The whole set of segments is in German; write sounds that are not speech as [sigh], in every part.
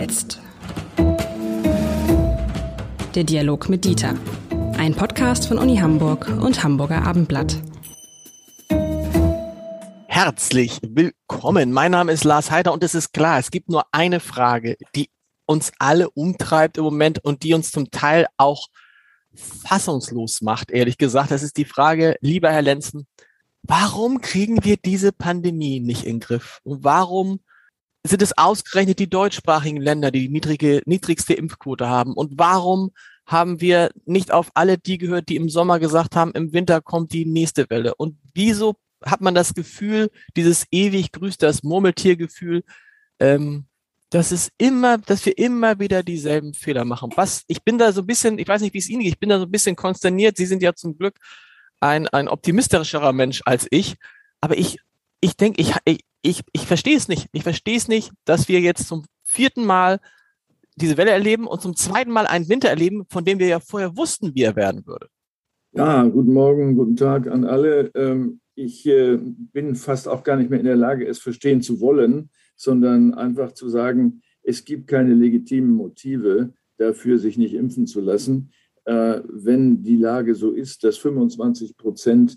jetzt. Der Dialog mit Dieter. Ein Podcast von Uni Hamburg und Hamburger Abendblatt. Herzlich willkommen. Mein Name ist Lars Heider und es ist klar, es gibt nur eine Frage, die uns alle umtreibt im Moment und die uns zum Teil auch fassungslos macht, ehrlich gesagt. Das ist die Frage, lieber Herr Lenzen, warum kriegen wir diese Pandemie nicht in den Griff? Und warum sind es ausgerechnet die deutschsprachigen Länder, die die niedrige, niedrigste Impfquote haben? Und warum haben wir nicht auf alle die gehört, die im Sommer gesagt haben, im Winter kommt die nächste Welle? Und wieso hat man das Gefühl, dieses ewig grüßt das Murmeltiergefühl, ähm, dass es immer, dass wir immer wieder dieselben Fehler machen. Was, ich bin da so ein bisschen, ich weiß nicht, wie es Ihnen geht, ich bin da so ein bisschen konsterniert. Sie sind ja zum Glück ein, ein optimistischerer Mensch als ich. Aber ich, ich denke, ich, ich, ich, ich verstehe es nicht. Ich verstehe es nicht, dass wir jetzt zum vierten Mal diese Welle erleben und zum zweiten Mal einen Winter erleben, von dem wir ja vorher wussten, wie er werden würde. Ja, guten Morgen, guten Tag an alle. Ähm, ich äh, bin fast auch gar nicht mehr in der Lage, es verstehen zu wollen, sondern einfach zu sagen, es gibt keine legitimen Motive dafür, sich nicht impfen zu lassen. Äh, wenn die Lage so ist, dass 25 Prozent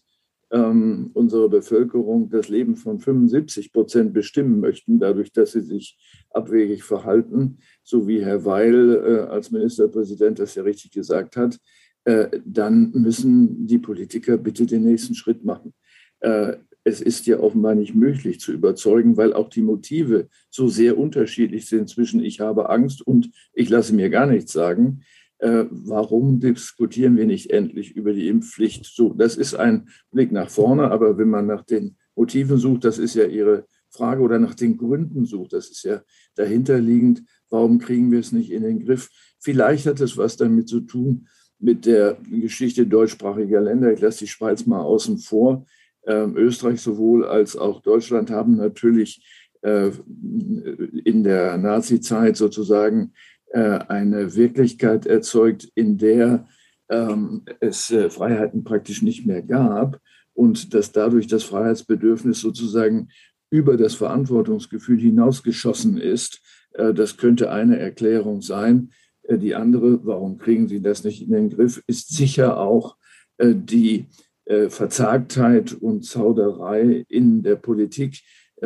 ähm, unserer Bevölkerung das Leben von 75 Prozent bestimmen möchten, dadurch, dass sie sich abwegig verhalten, so wie Herr Weil äh, als Ministerpräsident das ja richtig gesagt hat, äh, dann müssen die Politiker bitte den nächsten Schritt machen. Äh, es ist ja offenbar nicht möglich zu überzeugen, weil auch die Motive so sehr unterschiedlich sind zwischen ich habe Angst und ich lasse mir gar nichts sagen. Äh, warum diskutieren wir nicht endlich über die Impfpflicht? So, das ist ein Blick nach vorne, aber wenn man nach den Motiven sucht, das ist ja Ihre Frage, oder nach den Gründen sucht, das ist ja dahinterliegend, warum kriegen wir es nicht in den Griff? Vielleicht hat es was damit zu tun mit der Geschichte deutschsprachiger Länder. Ich lasse die Schweiz mal außen vor. Ähm, Österreich sowohl als auch Deutschland haben natürlich äh, in der Nazi-Zeit sozusagen eine Wirklichkeit erzeugt, in der ähm, es äh, Freiheiten praktisch nicht mehr gab und dass dadurch das Freiheitsbedürfnis sozusagen über das Verantwortungsgefühl hinausgeschossen ist. Äh, das könnte eine Erklärung sein. Die andere, warum kriegen Sie das nicht in den Griff, ist sicher auch die Verzagtheit und Zauderei in der Politik,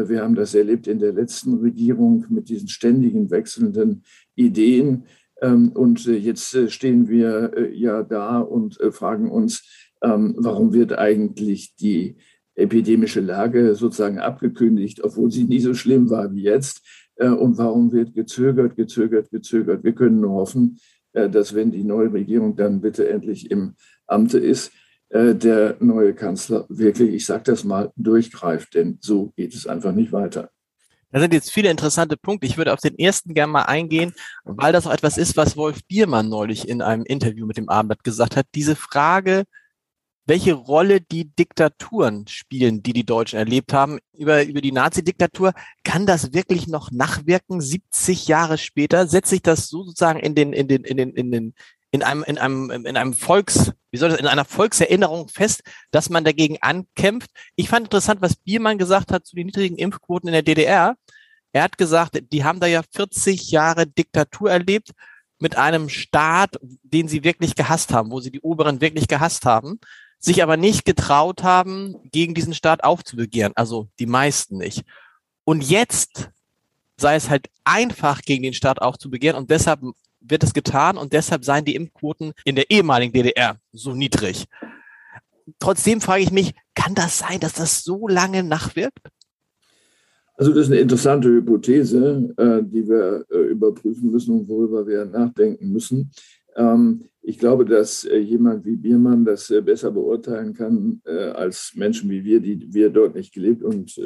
wir haben das erlebt in der letzten Regierung mit diesen ständigen wechselnden Ideen. Ähm, und äh, jetzt äh, stehen wir äh, ja da und fragen uns, ähm, warum wird eigentlich die epidemische Lage sozusagen abgekündigt, obwohl sie nie so schlimm war wie jetzt. Und warum wird gezögert, gezögert, gezögert? Wir können nur hoffen, dass wenn die neue Regierung dann bitte endlich im Amte ist, äh, der neue Kanzler wirklich, ich sage das mal, durchgreift, denn so geht es einfach nicht weiter. Da sind jetzt viele interessante Punkte. Ich würde auf den ersten gerne mal eingehen, weil das auch etwas ist, was Wolf Biermann neulich in einem Interview mit dem Abendblatt gesagt hat. Diese Frage, welche Rolle die Diktaturen spielen, die die Deutschen erlebt haben. Über, über die Nazi-Diktatur, kann das wirklich noch nachwirken, 70 Jahre später? Setzt sich das sozusagen in den, in den, in den, in den, in einem, in einem, in einem Volks, wie soll das, in einer Volkserinnerung fest, dass man dagegen ankämpft. Ich fand interessant, was Biermann gesagt hat zu den niedrigen Impfquoten in der DDR. Er hat gesagt, die haben da ja 40 Jahre Diktatur erlebt mit einem Staat, den sie wirklich gehasst haben, wo sie die Oberen wirklich gehasst haben, sich aber nicht getraut haben, gegen diesen Staat aufzubegehren. Also die meisten nicht. Und jetzt sei es halt einfach, gegen den Staat aufzubegehren und deshalb wird es getan und deshalb seien die Impfquoten in der ehemaligen DDR so niedrig. Trotzdem frage ich mich, kann das sein, dass das so lange nachwirkt? Also das ist eine interessante Hypothese, äh, die wir äh, überprüfen müssen und worüber wir nachdenken müssen. Ähm, ich glaube, dass äh, jemand wie Biermann das besser beurteilen kann als Menschen wie wir, die wir dort nicht gelebt und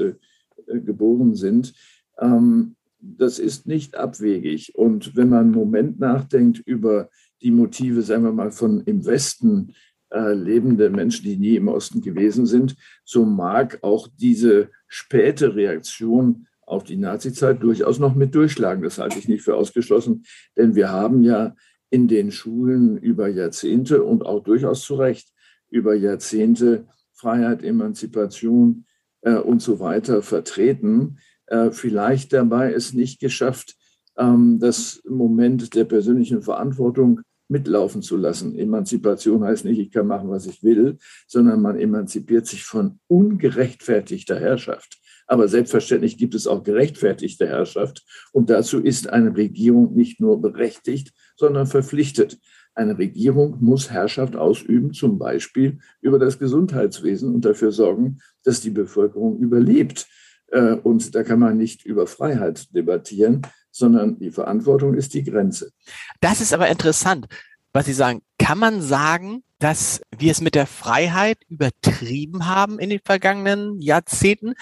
geboren sind. Ähm, das ist nicht abwegig. Und wenn man einen Moment nachdenkt über die Motive, sagen wir mal, von im Westen äh, lebende Menschen, die nie im Osten gewesen sind, so mag auch diese späte Reaktion auf die Nazizeit durchaus noch mit durchschlagen. Das halte ich nicht für ausgeschlossen, denn wir haben ja in den Schulen über Jahrzehnte und auch durchaus zu Recht über Jahrzehnte Freiheit, Emanzipation äh, und so weiter vertreten. Äh, vielleicht dabei es nicht geschafft, ähm, das Moment der persönlichen Verantwortung mitlaufen zu lassen. Emanzipation heißt nicht, ich kann machen, was ich will, sondern man emanzipiert sich von ungerechtfertigter Herrschaft. Aber selbstverständlich gibt es auch gerechtfertigte Herrschaft. Und dazu ist eine Regierung nicht nur berechtigt, sondern verpflichtet. Eine Regierung muss Herrschaft ausüben, zum Beispiel über das Gesundheitswesen und dafür sorgen, dass die Bevölkerung überlebt. Äh, und da kann man nicht über Freiheit debattieren, sondern die Verantwortung ist die Grenze. Das ist aber interessant, was Sie sagen. Kann man sagen, dass wir es mit der Freiheit übertrieben haben in den vergangenen Jahrzehnten?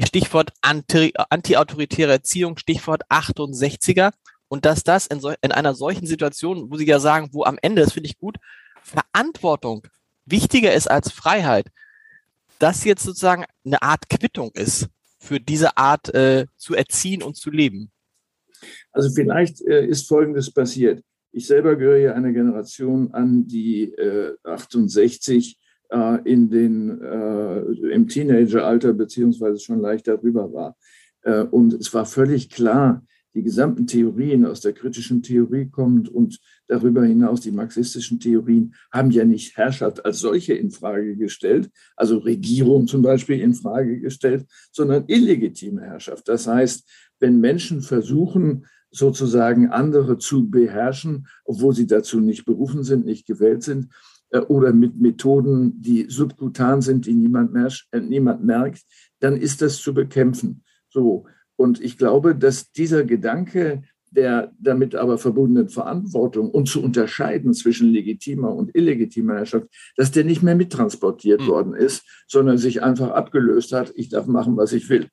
Stichwort anti-autoritäre Erziehung, Stichwort 68er. Und dass das in, so, in einer solchen Situation, wo Sie ja sagen, wo am Ende, das finde ich gut, Verantwortung wichtiger ist als Freiheit, das jetzt sozusagen eine Art Quittung ist für diese Art äh, zu erziehen und zu leben. Also vielleicht äh, ist Folgendes passiert. Ich selber gehöre ja einer Generation an, die äh, 68 äh, in den, äh, im Teenageralter beziehungsweise schon leicht darüber war. Äh, und es war völlig klar, die gesamten Theorien aus der kritischen Theorie kommend und darüber hinaus die marxistischen Theorien haben ja nicht Herrschaft als solche in Frage gestellt, also Regierung zum Beispiel in Frage gestellt, sondern illegitime Herrschaft. Das heißt, wenn Menschen versuchen, sozusagen andere zu beherrschen, obwohl sie dazu nicht berufen sind, nicht gewählt sind, äh, oder mit Methoden, die subkutan sind, die niemand, äh, niemand merkt, dann ist das zu bekämpfen. So. Und ich glaube, dass dieser Gedanke der damit aber verbundenen Verantwortung und zu unterscheiden zwischen legitimer und illegitimer Herrschaft, dass der nicht mehr mittransportiert mhm. worden ist, sondern sich einfach abgelöst hat, ich darf machen, was ich will.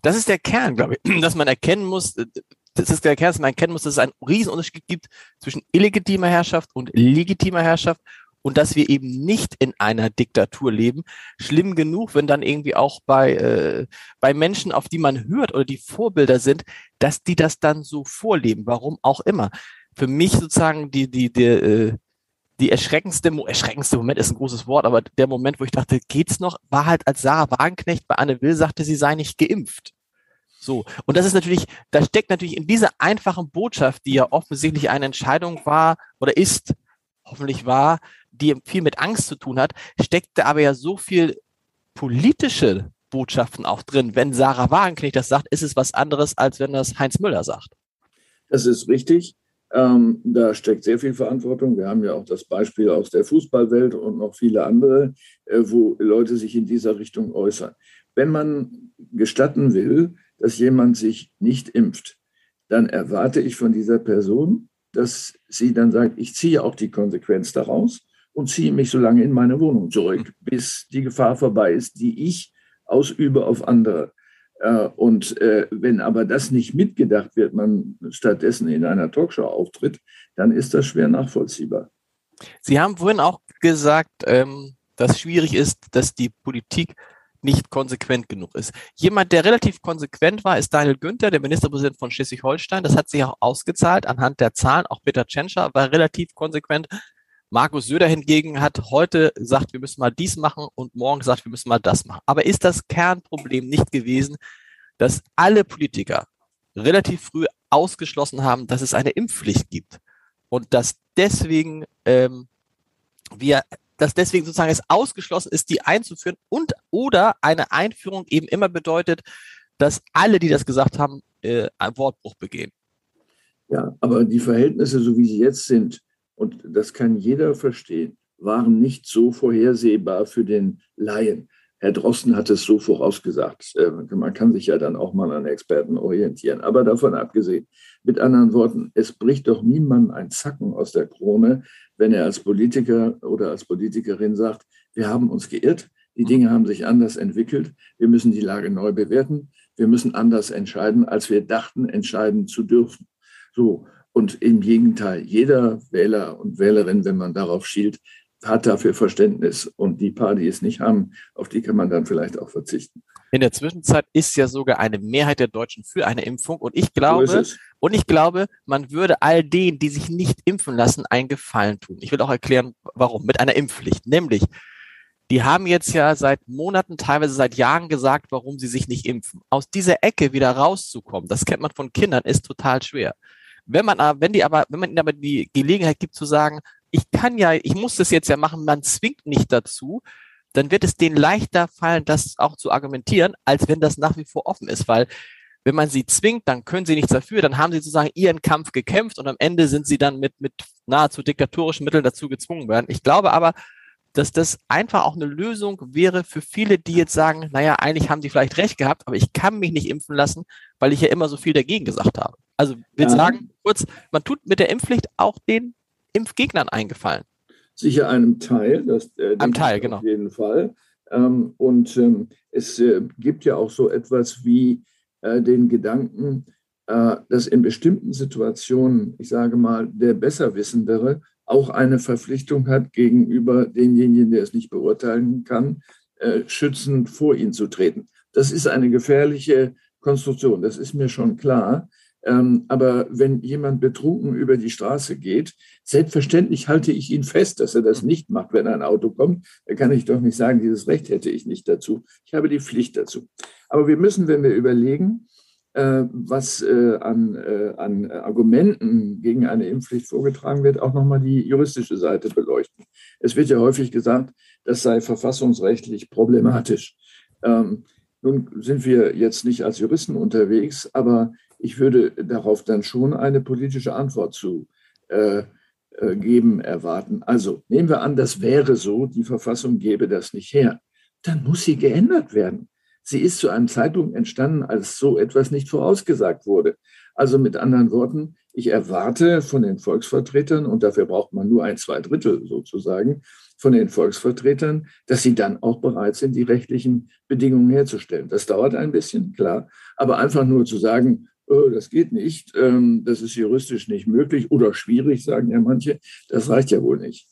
Das ist der Kern, glaube ich, [clears throat] dass man erkennen muss, äh, das ist der Kern, dass man erkennen muss, dass es einen Riesenunterschied gibt zwischen illegitimer Herrschaft und legitimer Herrschaft und dass wir eben nicht in einer Diktatur leben. Schlimm genug, wenn dann irgendwie auch bei, äh, bei Menschen, auf die man hört oder die Vorbilder sind, dass die das dann so vorleben, warum auch immer. Für mich sozusagen die, die, die, äh, die erschreckendste, erschreckendste Moment ist ein großes Wort, aber der Moment, wo ich dachte, geht's noch, war halt, als Sarah Wagenknecht bei Anne Will sagte, sie sei nicht geimpft. So. Und das ist natürlich, da steckt natürlich in dieser einfachen Botschaft, die ja offensichtlich eine Entscheidung war oder ist, hoffentlich war, die viel mit Angst zu tun hat, steckte aber ja so viel politische Botschaften auch drin. Wenn Sarah Wagenknecht das sagt, ist es was anderes, als wenn das Heinz Müller sagt. Das ist richtig. Ähm, da steckt sehr viel Verantwortung. Wir haben ja auch das Beispiel aus der Fußballwelt und noch viele andere, äh, wo Leute sich in dieser Richtung äußern. Wenn man gestatten will, dass jemand sich nicht impft, dann erwarte ich von dieser Person, dass sie dann sagt, ich ziehe auch die Konsequenz daraus und ziehe mich so lange in meine Wohnung zurück, bis die Gefahr vorbei ist, die ich ausübe auf andere. Äh, und äh, wenn aber das nicht mitgedacht wird, man stattdessen in einer Talkshow auftritt, dann ist das schwer nachvollziehbar. Sie haben vorhin auch gesagt, ähm, dass schwierig ist, dass die Politik nicht konsequent genug ist. Jemand, der relativ konsequent war, ist Daniel Günther, der Ministerpräsident von Schleswig-Holstein. Das hat sich auch ausgezahlt anhand der Zahlen. Auch Peter Tschentscher war relativ konsequent. Markus Söder hingegen hat heute gesagt, wir müssen mal dies machen und morgen gesagt, wir müssen mal das machen. Aber ist das Kernproblem nicht gewesen, dass alle Politiker relativ früh ausgeschlossen haben, dass es eine Impfpflicht gibt und dass deswegen ähm, wir dass deswegen sozusagen es ausgeschlossen ist, die einzuführen und oder eine Einführung eben immer bedeutet, dass alle, die das gesagt haben, äh, einen Wortbruch begehen. Ja, aber die Verhältnisse, so wie sie jetzt sind, und das kann jeder verstehen, waren nicht so vorhersehbar für den Laien. Herr Drosten hat es so vorausgesagt. Äh, man kann sich ja dann auch mal an Experten orientieren. Aber davon abgesehen, mit anderen Worten, es bricht doch niemand ein Zacken aus der Krone, wenn er als Politiker oder als Politikerin sagt, wir haben uns geirrt, die Dinge haben sich anders entwickelt, wir müssen die Lage neu bewerten, wir müssen anders entscheiden, als wir dachten, entscheiden zu dürfen. So. Und im Gegenteil, jeder Wähler und Wählerin, wenn man darauf schielt, hat dafür Verständnis. Und die paar, die es nicht haben, auf die kann man dann vielleicht auch verzichten. In der Zwischenzeit ist ja sogar eine Mehrheit der Deutschen für eine Impfung. Und ich glaube, so und ich glaube, man würde all denen, die sich nicht impfen lassen, einen Gefallen tun. Ich will auch erklären, warum. Mit einer Impfpflicht. Nämlich, die haben jetzt ja seit Monaten, teilweise seit Jahren gesagt, warum sie sich nicht impfen. Aus dieser Ecke wieder rauszukommen, das kennt man von Kindern, ist total schwer. Wenn man, wenn die aber, wenn man ihnen aber die Gelegenheit gibt zu sagen, ich kann ja, ich muss das jetzt ja machen, man zwingt nicht dazu, dann wird es denen leichter fallen, das auch zu argumentieren, als wenn das nach wie vor offen ist, weil wenn man sie zwingt, dann können sie nichts dafür, dann haben sie sozusagen ihren Kampf gekämpft und am Ende sind sie dann mit, mit nahezu diktatorischen Mitteln dazu gezwungen werden. Ich glaube aber, dass das einfach auch eine Lösung wäre für viele, die jetzt sagen, naja, eigentlich haben die vielleicht recht gehabt, aber ich kann mich nicht impfen lassen, weil ich ja immer so viel dagegen gesagt habe. Also wir ja. sagen kurz, man tut mit der Impfpflicht auch den Impfgegnern eingefallen. Sicher einem Teil, das äh, einem Teil, genau. Auf jeden Fall. Ähm, und ähm, es äh, gibt ja auch so etwas wie äh, den Gedanken, äh, dass in bestimmten Situationen, ich sage mal, der Besserwissendere auch eine Verpflichtung hat, gegenüber demjenigen, der es nicht beurteilen kann, äh, schützend vor ihn zu treten. Das ist eine gefährliche Konstruktion, das ist mir schon klar. Ähm, aber wenn jemand betrunken über die Straße geht, selbstverständlich halte ich ihn fest, dass er das nicht macht, wenn ein Auto kommt. Da kann ich doch nicht sagen, dieses Recht hätte ich nicht dazu. Ich habe die Pflicht dazu. Aber wir müssen, wenn wir überlegen, was äh, an, äh, an Argumenten gegen eine Impfpflicht vorgetragen wird, auch nochmal die juristische Seite beleuchten. Es wird ja häufig gesagt, das sei verfassungsrechtlich problematisch. Ähm, nun sind wir jetzt nicht als Juristen unterwegs, aber ich würde darauf dann schon eine politische Antwort zu äh, geben erwarten. Also nehmen wir an, das wäre so, die Verfassung gäbe das nicht her. Dann muss sie geändert werden. Sie ist zu einem Zeitpunkt entstanden, als so etwas nicht vorausgesagt wurde. Also mit anderen Worten, ich erwarte von den Volksvertretern, und dafür braucht man nur ein Zweidrittel sozusagen, von den Volksvertretern, dass sie dann auch bereit sind, die rechtlichen Bedingungen herzustellen. Das dauert ein bisschen, klar. Aber einfach nur zu sagen, oh, das geht nicht, ähm, das ist juristisch nicht möglich oder schwierig, sagen ja manche, das reicht ja wohl nicht.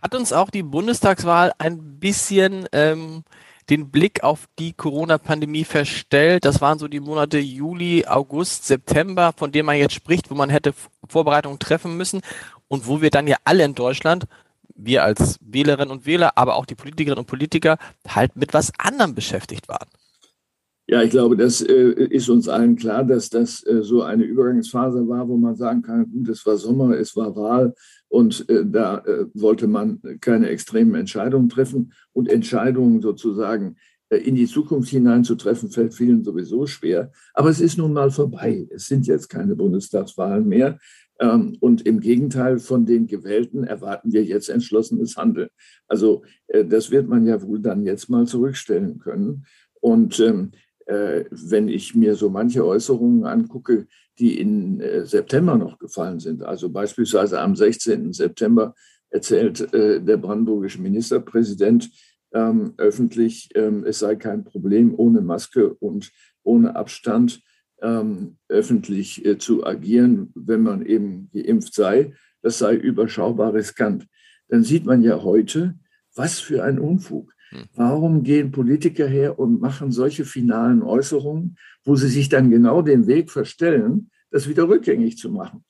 Hat uns auch die Bundestagswahl ein bisschen ähm, den Blick auf die Corona-Pandemie verstellt. Das waren so die Monate Juli, August, September, von denen man jetzt spricht, wo man hätte Vorbereitungen treffen müssen und wo wir dann ja alle in Deutschland, wir als Wählerinnen und Wähler, aber auch die Politikerinnen und Politiker, halt mit was anderem beschäftigt waren. Ja, ich glaube, das äh, ist uns allen klar, dass das äh, so eine Übergangsphase war, wo man sagen kann, gut, es war Sommer, es war Wahl und äh, da äh, wollte man keine extremen Entscheidungen treffen und Entscheidungen sozusagen äh, in die Zukunft hinein zu treffen, fällt vielen sowieso schwer. Aber es ist nun mal vorbei. Es sind jetzt keine Bundestagswahlen mehr. Ähm, und im Gegenteil von den Gewählten erwarten wir jetzt entschlossenes Handeln. Also äh, das wird man ja wohl dann jetzt mal zurückstellen können. Und ähm, äh, wenn ich mir so manche Äußerungen angucke, die in äh, September noch gefallen sind, also beispielsweise am 16. September erzählt äh, der brandenburgische Ministerpräsident ähm, öffentlich, ähm, es sei kein Problem, ohne Maske und ohne Abstand ähm, öffentlich äh, zu agieren, wenn man eben geimpft sei. Das sei überschaubar riskant. Dann sieht man ja heute, was für ein Unfug. Hm. Warum gehen Politiker her und machen solche finalen Äußerungen, wo sie sich dann genau den Weg verstellen, das wieder rückgängig zu machen?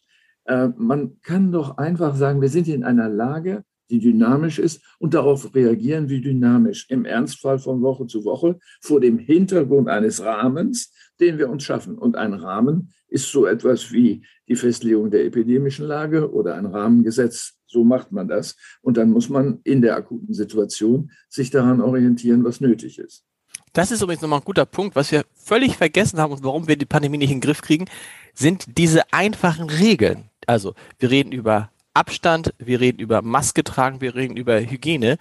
Äh, man kann doch einfach sagen, wir sind in einer Lage, die dynamisch ist und darauf reagieren wir dynamisch, im Ernstfall von Woche zu Woche, vor dem Hintergrund eines Rahmens, den wir uns schaffen. Und ein Rahmen ist so etwas wie die Festlegung der epidemischen Lage oder ein Rahmengesetz. So macht man das. Und dann muss man in der akuten Situation sich daran orientieren, was nötig ist. Das ist übrigens nochmal ein guter Punkt. Was wir völlig vergessen haben und warum wir die Pandemie nicht in den Griff kriegen, sind diese einfachen Regeln. Also wir reden über Abstand, wir reden über Maske tragen, wir reden über Hygiene.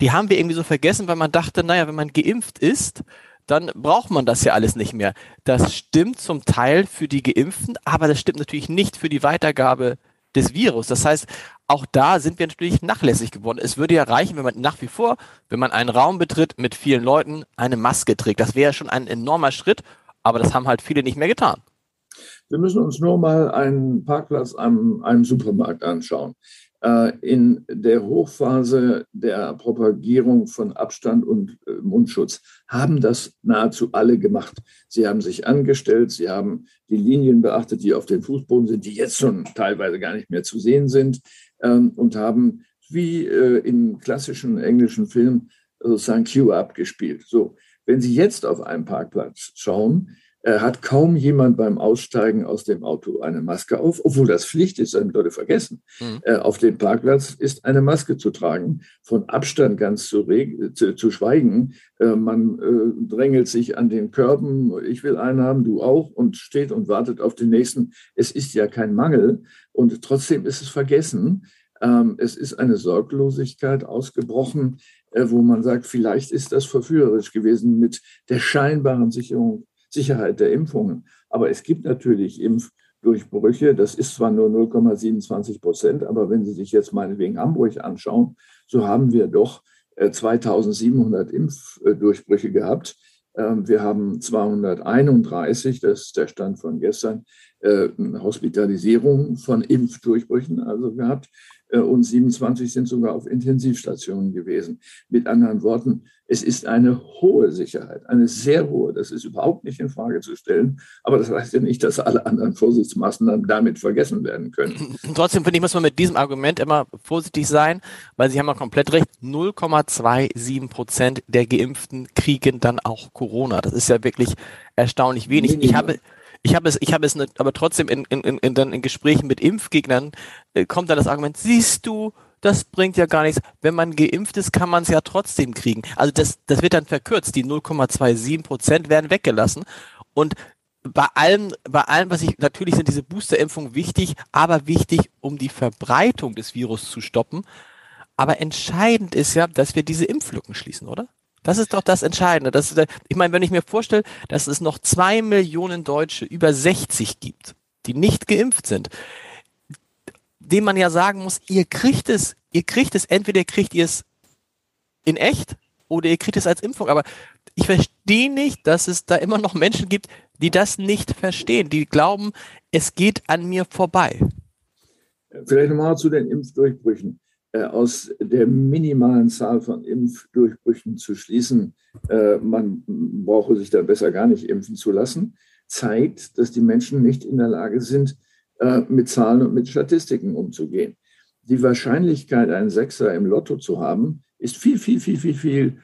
Die haben wir irgendwie so vergessen, weil man dachte, naja, wenn man geimpft ist, dann braucht man das ja alles nicht mehr. Das stimmt zum Teil für die Geimpften, aber das stimmt natürlich nicht für die Weitergabe des Virus. Das heißt, auch da sind wir natürlich nachlässig geworden. Es würde ja reichen, wenn man nach wie vor, wenn man einen Raum betritt mit vielen Leuten, eine Maske trägt. Das wäre schon ein enormer Schritt, aber das haben halt viele nicht mehr getan. Wir müssen uns nur mal einen Parkplatz am einem Supermarkt anschauen. Äh, in der Hochphase der Propagierung von Abstand und äh, Mundschutz haben das nahezu alle gemacht. Sie haben sich angestellt, sie haben die Linien beachtet, die auf dem Fußboden sind, die jetzt schon teilweise gar nicht mehr zu sehen sind, ähm, und haben wie äh, in klassischen englischen Filmen sozusagen Queue abgespielt. So, wenn Sie jetzt auf einen Parkplatz schauen, hat kaum jemand beim Aussteigen aus dem Auto eine Maske auf, obwohl das Pflicht ist, das haben Leute vergessen. Mhm. Äh, auf dem Parkplatz ist eine Maske zu tragen, von Abstand ganz zu, zu, zu schweigen. Äh, man äh, drängelt sich an den Körben, ich will einen haben, du auch, und steht und wartet auf den nächsten. Es ist ja kein Mangel und trotzdem ist es vergessen. Ähm, es ist eine Sorglosigkeit ausgebrochen, äh, wo man sagt, vielleicht ist das verführerisch gewesen mit der scheinbaren Sicherung Sicherheit der Impfungen. Aber es gibt natürlich Impfdurchbrüche. Das ist zwar nur 0,27 Prozent, aber wenn Sie sich jetzt meinetwegen Hamburg anschauen, so haben wir doch 2700 äh, Impfdurchbrüche gehabt. Ähm, wir haben 231, das ist der Stand von gestern, äh, Hospitalisierung von Impfdurchbrüchen also gehabt. Äh, und 27 sind sogar auf Intensivstationen gewesen. Mit anderen Worten, es ist eine hohe Sicherheit, eine sehr hohe. Das ist überhaupt nicht in Frage zu stellen. Aber das heißt ja nicht, dass alle anderen Vorsichtsmaßnahmen damit vergessen werden können. Trotzdem finde ich, muss man mit diesem Argument immer vorsichtig sein, weil Sie haben ja komplett recht. 0,27 Prozent der Geimpften kriegen dann auch Corona. Das ist ja wirklich erstaunlich wenig. Ich habe, ich habe es, ich habe es aber trotzdem in, in, in, in, dann in Gesprächen mit Impfgegnern äh, kommt dann das Argument, siehst du, das bringt ja gar nichts. Wenn man geimpft ist, kann man es ja trotzdem kriegen. Also das, das wird dann verkürzt. Die 0,27 Prozent werden weggelassen. Und bei allem, bei allem, was ich, natürlich sind diese Boosterimpfungen wichtig, aber wichtig, um die Verbreitung des Virus zu stoppen. Aber entscheidend ist ja, dass wir diese Impflücken schließen, oder? Das ist doch das Entscheidende. Das ist, ich meine, wenn ich mir vorstelle, dass es noch zwei Millionen Deutsche über 60 gibt, die nicht geimpft sind, dem man ja sagen muss, ihr kriegt es, ihr kriegt es, entweder kriegt ihr es in echt oder ihr kriegt es als Impfung. Aber ich verstehe nicht, dass es da immer noch Menschen gibt, die das nicht verstehen, die glauben, es geht an mir vorbei. Vielleicht nochmal zu den Impfdurchbrüchen. Äh, aus der minimalen Zahl von Impfdurchbrüchen zu schließen, äh, man brauche sich da besser gar nicht impfen zu lassen, zeigt, dass die Menschen nicht in der Lage sind, äh, mit Zahlen und mit Statistiken umzugehen. Die Wahrscheinlichkeit, einen Sechser im Lotto zu haben, ist viel, viel, viel, viel, viel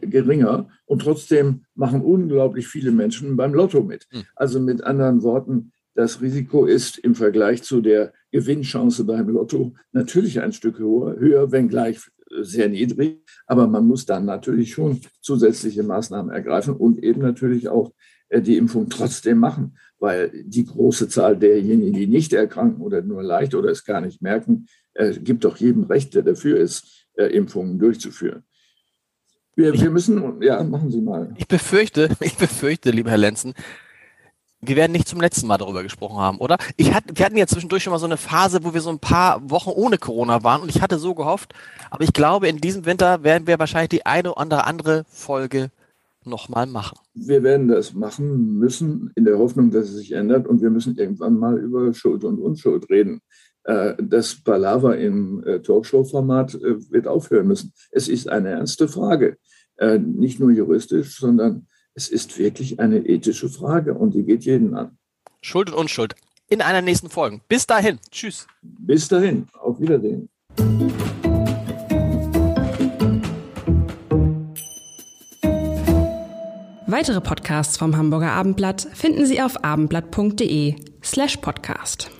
geringer und trotzdem machen unglaublich viele Menschen beim Lotto mit. Hm. Also mit anderen Worten, das Risiko ist im Vergleich zu der Gewinnchance beim Lotto natürlich ein Stück höher, höher wenngleich sehr niedrig. Aber man muss dann natürlich schon zusätzliche Maßnahmen ergreifen und eben natürlich auch äh, die Impfung trotzdem machen, weil die große Zahl derjenigen, die nicht erkranken oder nur leicht oder es gar nicht merken, äh, gibt doch jedem Recht, der dafür ist, äh, Impfungen durchzuführen. Wir, wir müssen, ja, machen Sie mal. Ich befürchte, [laughs] ich befürchte, lieber Herr Lenzen, wir werden nicht zum letzten Mal darüber gesprochen haben, oder? Ich hatte, wir hatten ja zwischendurch schon mal so eine Phase, wo wir so ein paar Wochen ohne Corona waren und ich hatte so gehofft, aber ich glaube, in diesem Winter werden wir wahrscheinlich die eine oder andere Folge nochmal machen. Wir werden das machen müssen, in der Hoffnung, dass es sich ändert und wir müssen irgendwann mal über Schuld und Unschuld reden. Äh, das Palaver im äh, Talkshow-Format äh, wird aufhören müssen. Es ist eine ernste Frage, nicht nur juristisch, sondern es ist wirklich eine ethische Frage und die geht jeden an. Schuld und Unschuld. In einer nächsten Folge. Bis dahin. Tschüss. Bis dahin. Auf Wiedersehen. Weitere Podcasts vom Hamburger Abendblatt finden Sie auf abendblatt.de slash podcast.